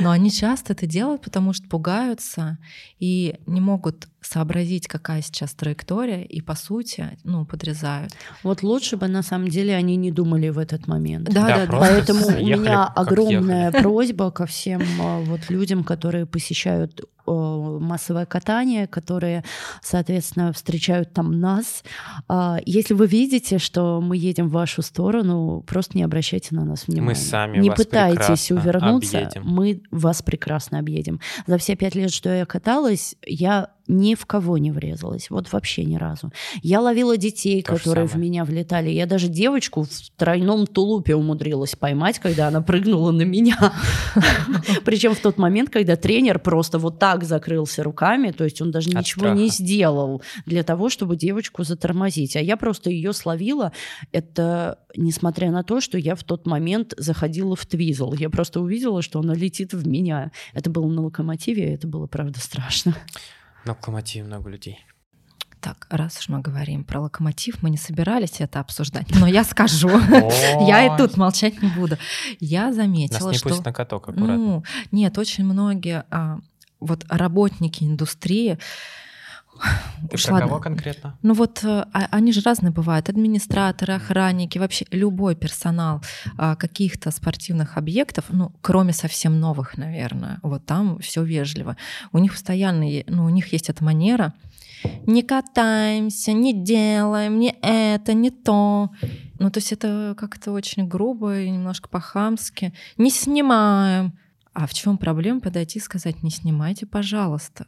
но они часто это делают, потому что пугаются и не могут сообразить, какая сейчас траектория, и по сути, ну, подрезают. Вот лучше бы на самом деле они не думали в этот момент. Да, Да, да, Поэтому у меня огромная просьба ко всем э, вот людям, которые посещают массовое катание, которые, соответственно, встречают там нас. А, Если вы видите, что мы едем в вашу сторону, просто не обращайте на нас внимания. сами не вас пытайтесь увернуться, объедем. мы вас прекрасно объедем. За все пять лет, что я каталась, я ни в кого не врезалась. Вот вообще ни разу. Я ловила детей, То которые в меня влетали. Я даже девочку в тройном тулупе умудрилась поймать, когда она прыгнула на меня. [LAUGHS] Причем в тот момент, когда тренер просто вот так закрылся руками, то есть он даже От ничего не сделал для того, чтобы девочку затормозить. А я просто ее словила. Это несмотря на то, что я в тот момент заходила в твизл. Я просто увидела, что она летит в меня. Это было на локомотиве, это было, правда, страшно. На локомотиве много людей. Так, раз уж мы говорим про локомотив, мы не собирались это обсуждать, но я скажу. [LAUGHS] Я и тут молчать не буду. Я заметила, не что... пустят на каток, аккуратно. Ну, нет, очень многие а, вот работники индустрии Ты уж про кого конкретно? Ну вот э, а- они же разные бывают. Администраторы, охранники, вообще любой персонал а, каких-то спортивных объектов, ну, кроме совсем новых, наверное. Вот там все вежливо. У них постоянно, ну, у них есть эта манера. Не катаемся, не делаем, не это, не то. Ну, то есть это как-то очень грубо и немножко по-хамски. Не снимаем. А в чем проблема подойти и сказать, не снимайте, пожалуйста.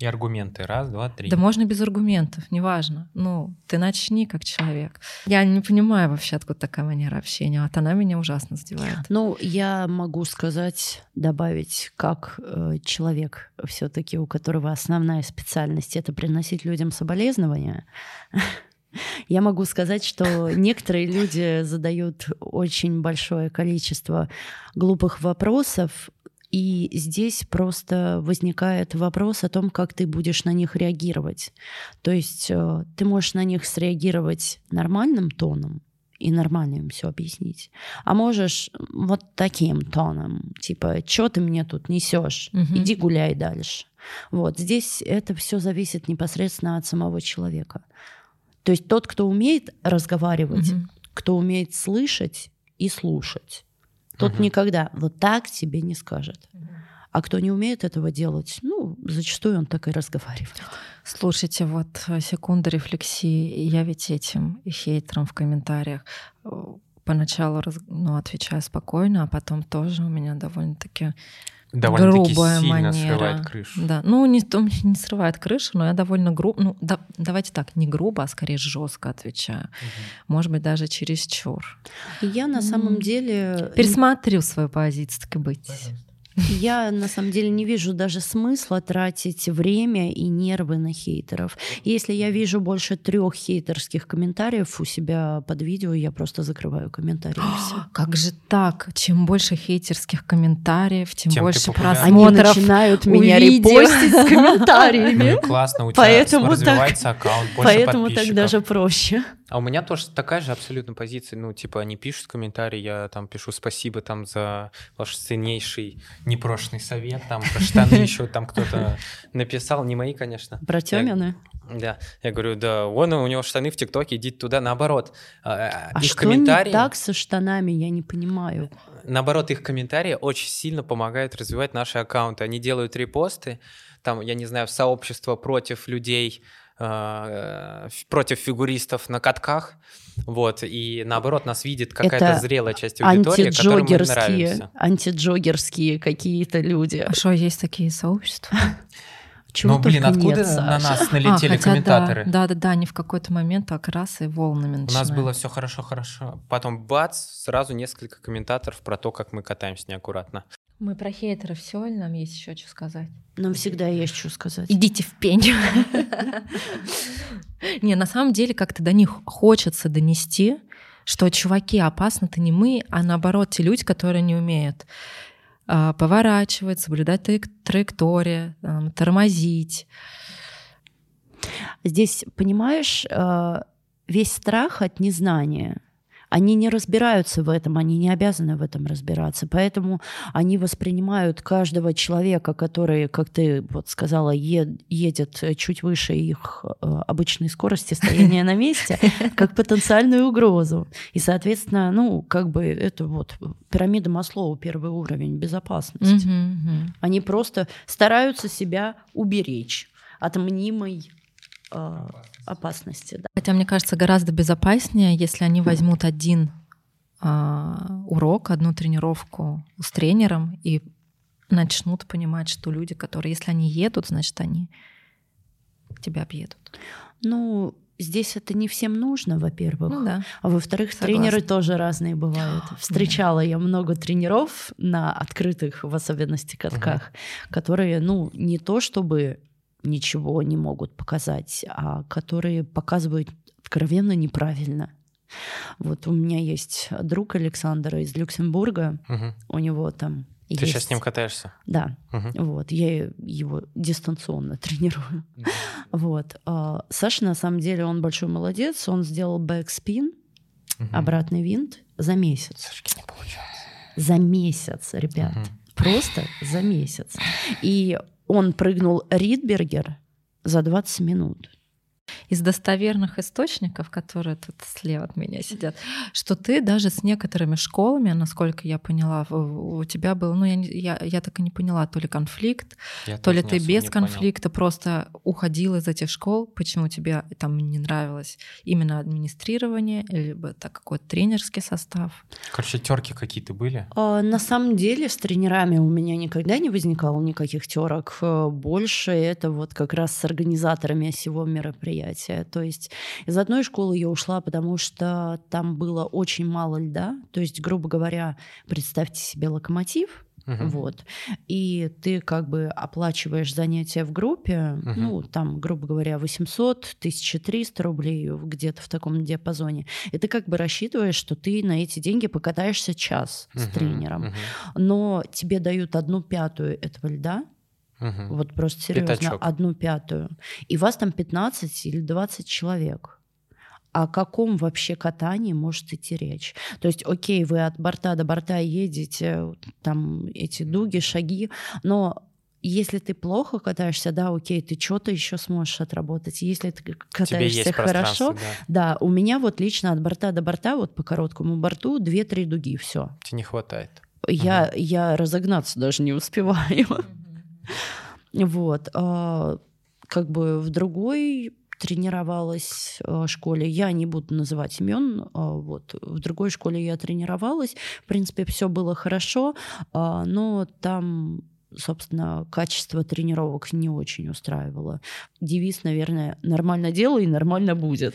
И аргументы. Раз, два, три. Да можно без аргументов, неважно. Ну, ты начни как человек. Я не понимаю вообще, откуда такая манера общения. Вот она меня ужасно задевает. Ну, я могу сказать, добавить, как э, человек все-таки, у которого основная специальность это приносить людям соболезнования. [LAUGHS] Я могу сказать, что некоторые люди задают очень большое количество глупых вопросов, и здесь просто возникает вопрос о том, как ты будешь на них реагировать. То есть э, ты можешь на них среагировать нормальным тоном и нормально им все объяснить. А можешь вот таким тоном, типа, что ты мне тут несешь? Мгм. Иди гуляй дальше. Вот здесь это все зависит непосредственно от самого человека. То есть тот, кто умеет разговаривать, Мгм. кто умеет слышать и слушать, тот Мгм. никогда вот так тебе не скажет. А кто не умеет этого делать, ну, зачастую он так и разговаривает. Слушайте, вот э, секунда рефлексии. Я ведь этим хейтерам в комментариях э, поначалу ну, отвечаю спокойно, а потом тоже у меня довольно-таки Довольно-таки грубая сильно манера. срывает крышу. Да, ну не, то- не срывает крышу, но я довольно грубо, ну да- давайте так, не грубо, а скорее жестко отвечаю. Может быть, даже чересчур. И я на М. самом деле... Пересмотрю свою позицию, так и быть. Я на самом деле не вижу даже смысла тратить время и нервы на хейтеров. Если я вижу больше трех хейтерских комментариев у себя под видео, я просто закрываю комментарии. и всё. [GASPS] Как же так? Чем больше хейтерских комментариев, тем, Тем больше популярнее. Они просмотров. начинают меня репостить с [LAUGHS] комментариями. Ну классно, у тебя Поэтому так- развивается аккаунт, больше Поэтому так даже проще. А у меня тоже такая же абсолютно позиция. Ну, типа, они пишут комментарии, я там пишу спасибо там за ваш ценнейший непрошенный совет, там про штаны [LAUGHS] еще там кто-то написал, не мои, конечно. Про Тёмина? Да, я говорю, да, вон у него штаны в ТикТоке, идите туда, наоборот. А, их что комментарии... не так со штанами, я не понимаю. Наоборот, их комментарии очень сильно помогают развивать наши аккаунты. Они делают репосты, там, я не знаю, в сообщество против людей, против фигуристов на катках, вот, и наоборот нас видит какая-то зрелая часть аудитории, которой мы нравимся. Антиджогерские какие-то люди. А что, есть такие сообщества? [LAUGHS] Чего ну, блин, откуда нет, на нас налетели а, комментаторы? Да, да, да, они в какой-то момент так раз и волнами начинают. У нас было все хорошо-хорошо. Потом бац, сразу несколько комментаторов про то, как мы катаемся неаккуратно. Мы про хейтеров все, или нам есть еще что сказать? Нам всегда есть что сказать. Идите в пень. [LAUGHS] Не, на самом деле как-то до них хочется донести, что чуваки, опасно-то не мы, а наоборот те люди, которые не умеют а, поворачивать, соблюдать траекторию, тормозить. Здесь, понимаешь, а, весь страх от незнания — они не разбираются в этом, они не обязаны в этом разбираться. Поэтому они воспринимают каждого человека, который, как ты вот сказала, едет чуть выше их э, обычной скорости стояния на месте, как потенциальную угрозу. И, соответственно, ну, как бы это вот пирамида Маслоу, первый уровень безопасности. Они просто стараются себя уберечь от мнимой э, опасности. Да. Хотя, мне кажется, гораздо безопаснее, если они возьмут один э, урок, одну тренировку с тренером и начнут понимать, что люди, которые, если они едут, значит, они тебя объедут. Ну, здесь это не всем нужно, во-первых. Ну, да. А во-вторых, тренеры тоже разные бывают. Встречала я много тренеров на открытых, в особенности катках, угу. которые, ну, не то чтобы ничего не могут показать, а которые показывают откровенно неправильно. Вот у меня есть друг Александр из Люксембурга, угу. у него там ты есть... сейчас с ним катаешься? Да. Угу. Вот. Я его дистанционно [LAUGHS] тренирую. Вот. А Саша, на самом деле, он большой молодец. Он сделал backspin, угу. обратный винт за месяц. Сашки не получается. За месяц, ребят. Угу. Просто за месяц. И он прыгнул Ридбергер за 20 минут из достоверных источников, которые тут слева от меня сидят, что ты даже с некоторыми школами, насколько я поняла, у тебя был, ну я, я, я так и не поняла, то ли конфликт, я то ли ты без конфликта понял. просто уходил из этих школ, почему тебе там не нравилось именно администрирование, либо так какой-то тренерский состав? Короче, терки какие-то были? А, на самом деле с тренерами у меня никогда не возникало никаких терок. Больше это вот как раз с организаторами всего мероприятия мероприятие. То есть из одной школы я ушла, потому что там было очень мало льда. То есть, грубо говоря, представьте себе локомотив, Uh-huh. Вот. И ты как бы оплачиваешь занятия в группе, uh-huh. ну, там, грубо говоря, 800, 1300 рублей, где-то в таком диапазоне. И ты как бы рассчитываешь, что ты на эти деньги покатаешься час uh-huh. с тренером. Uh-huh. Но тебе дают одну пятую этого льда, Угу. Вот просто серьезно, Пятачок. одну пятую. И вас там 15 или 20 человек. О каком вообще катании может идти речь? То есть, окей, вы от борта до борта едете, там эти дуги, шаги, но если ты плохо катаешься, да, окей, ты что-то еще сможешь отработать. Если ты катаешься хорошо, да. да, у меня вот лично от борта до борта, вот по короткому борту, 2-3 дуги, все. Тебе не хватает. Я, угу. я разогнаться даже не успеваю. Вот. А, как бы в другой тренировалась в школе. Я не буду называть имен. А, вот. В другой школе я тренировалась. В принципе, все было хорошо, а, но там собственно, качество тренировок не очень устраивало. Девиз, наверное, нормально делай и нормально будет.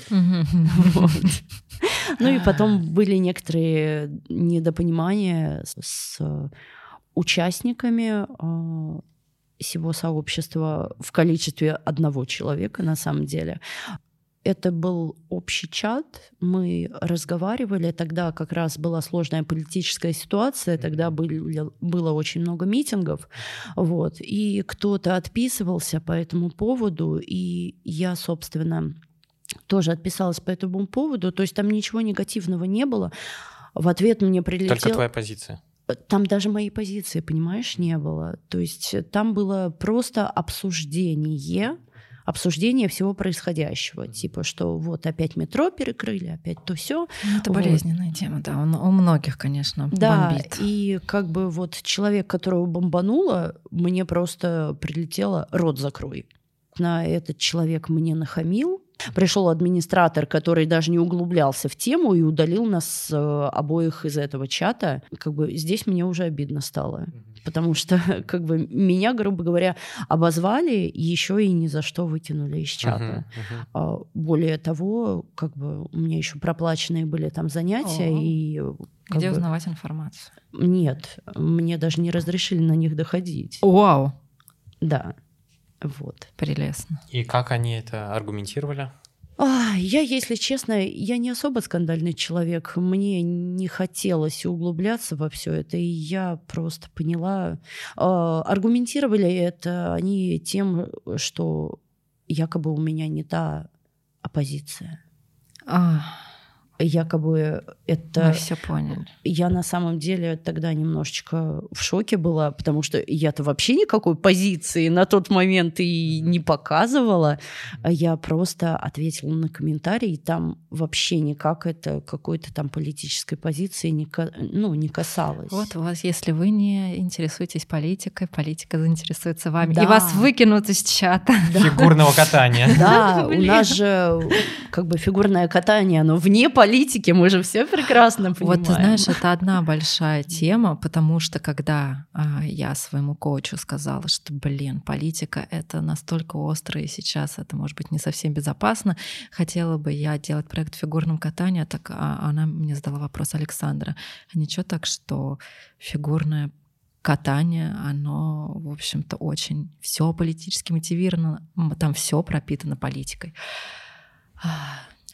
Ну и потом были некоторые недопонимания с участниками всего сообщества в количестве одного человека на самом деле. Это был общий чат, мы разговаривали, тогда как раз была сложная политическая ситуация, тогда были, было очень много митингов, вот, и кто-то отписывался по этому поводу, и я, собственно, тоже отписалась по этому поводу. То есть там ничего негативного не было. В ответ мне прилетел... Только твоя позиция. Там даже моей позиции, понимаешь, не было. То есть там было просто обсуждение обсуждение всего происходящего. Типа, что вот опять метро перекрыли, опять то все. Ну, это болезненная вот. тема, да. У многих, конечно, да, бомбит. И как бы вот человек, которого бомбануло, мне просто прилетело рот закрой. На этот человек мне нахамил, Пришел администратор, который даже не углублялся в тему и удалил нас э, обоих из этого чата. Как бы здесь мне уже обидно стало. Потому что [LAUGHS] как бы меня, грубо говоря, обозвали, еще и ни за что выкинули из чата. А, более того, как бы у меня еще проплаченные были там занятия. И, Где бы, узнавать информацию? Нет, мне даже не разрешили на них доходить. Вау! Да. Вот. Прелестно. И как они это аргументировали? А, я, если честно, я не особо скандальный человек. Мне не хотелось углубляться во все это, и я просто поняла. А, аргументировали это они тем, что якобы у меня не та оппозиция. А якобы это... Мы все поняли. Я на самом деле тогда немножечко в шоке была, потому что я-то вообще никакой позиции на тот момент и не показывала. Я просто ответила на комментарий, и там вообще никак это какой-то там политической позиции не, ну, не касалось. Вот у вас, если вы не интересуетесь политикой, политика заинтересуется вами. Да. И вас выкинут из чата. [LAUGHS] Да. Фигурного катания. Да, [LAUGHS] у нас же как бы фигурное катание, оно вне политики политики, мы же все прекрасно понимаем. Вот ты знаешь, это одна большая тема, потому что когда а, я своему коучу сказала, что, блин, политика — это настолько остро, и сейчас это, может быть, не совсем безопасно, хотела бы я делать проект в фигурном катании, а так а, она мне задала вопрос Александра, а ничего так, что фигурное катание, оно, в общем-то, очень все политически мотивировано, там все пропитано политикой.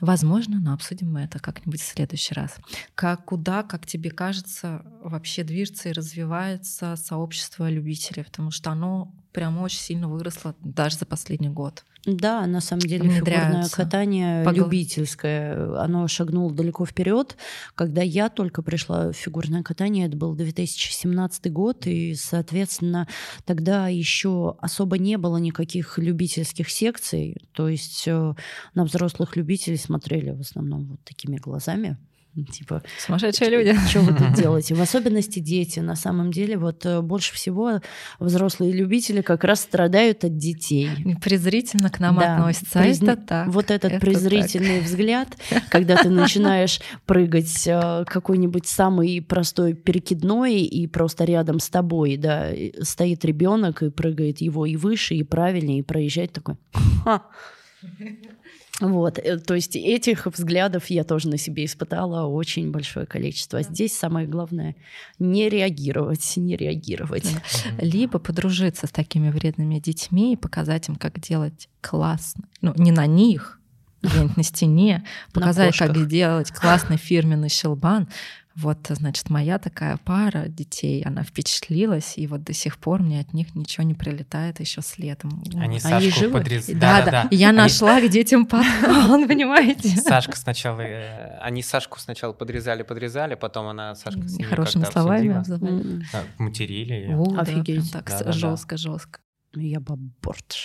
Возможно, но обсудим мы это как-нибудь в следующий раз. Как, куда, как тебе кажется, вообще движется и развивается сообщество любителей? Потому что оно прям очень сильно выросло даже за последний год. Да, на самом деле фигурное катание Погл... любительское, оно шагнуло далеко вперед. Когда я только пришла в фигурное катание, это был 2017 год, и, соответственно, тогда еще особо не было никаких любительских секций, то есть э, на взрослых любителей смотрели в основном вот такими глазами. Типа, Сумасшедшие люди. Что вы тут [LAUGHS] делаете? В особенности дети. На самом деле, вот э, больше всего взрослые любители как раз страдают от детей. Презрительно к нам да. относятся. А Презн... это так. Вот этот это презрительный так. взгляд, [LAUGHS] когда ты начинаешь прыгать э, какой-нибудь самый простой перекидной, и просто рядом с тобой, да, стоит ребенок и прыгает его и выше, и правильнее, и проезжает такой. [LAUGHS] Вот, э, то есть этих взглядов я тоже на себе испытала очень большое количество. А здесь самое главное не реагировать, не реагировать. Либо подружиться с такими вредными детьми и показать им, как делать классно. Ну, не на них, где-нибудь на стене, [LAUGHS] показать, как делать классный фирменный щелбан, вот, значит, моя такая пара детей, она впечатлилась, и вот до сих пор мне от них ничего не прилетает еще следом. Они Сашку подрезали. Да, да, да. Я они... нашла к детям подход, [LAUGHS] понимаете? Сашка сначала, э, они Сашку сначала подрезали, подрезали, потом она Сашка с Хорошими словами обзывали. Материли. Офигеть. Так жестко, жестко. Я бы борт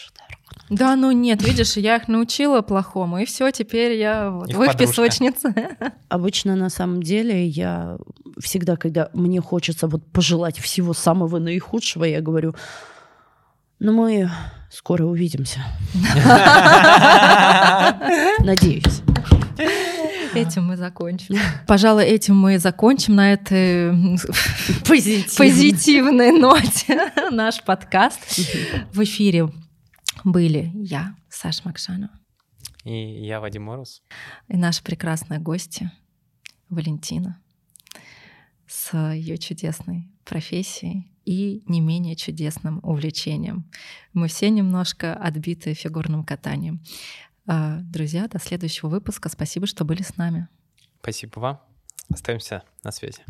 да, ну нет, видишь, я их научила плохому, и все, теперь я вот в их песочнице. Обычно на самом деле я всегда, когда мне хочется вот пожелать всего самого наихудшего, я говорю, ну мы скоро увидимся. [LAUGHS] Надеюсь. Этим мы закончим. Пожалуй, этим мы закончим на этой Позитив. позитивной ноте наш подкаст. В эфире были я, Саша Макшанова. И я, Вадим Мороз. И наши прекрасные гости Валентина с ее чудесной профессией и не менее чудесным увлечением. Мы все немножко отбиты фигурным катанием. А, друзья, до следующего выпуска. Спасибо, что были с нами. Спасибо вам. Остаемся на связи.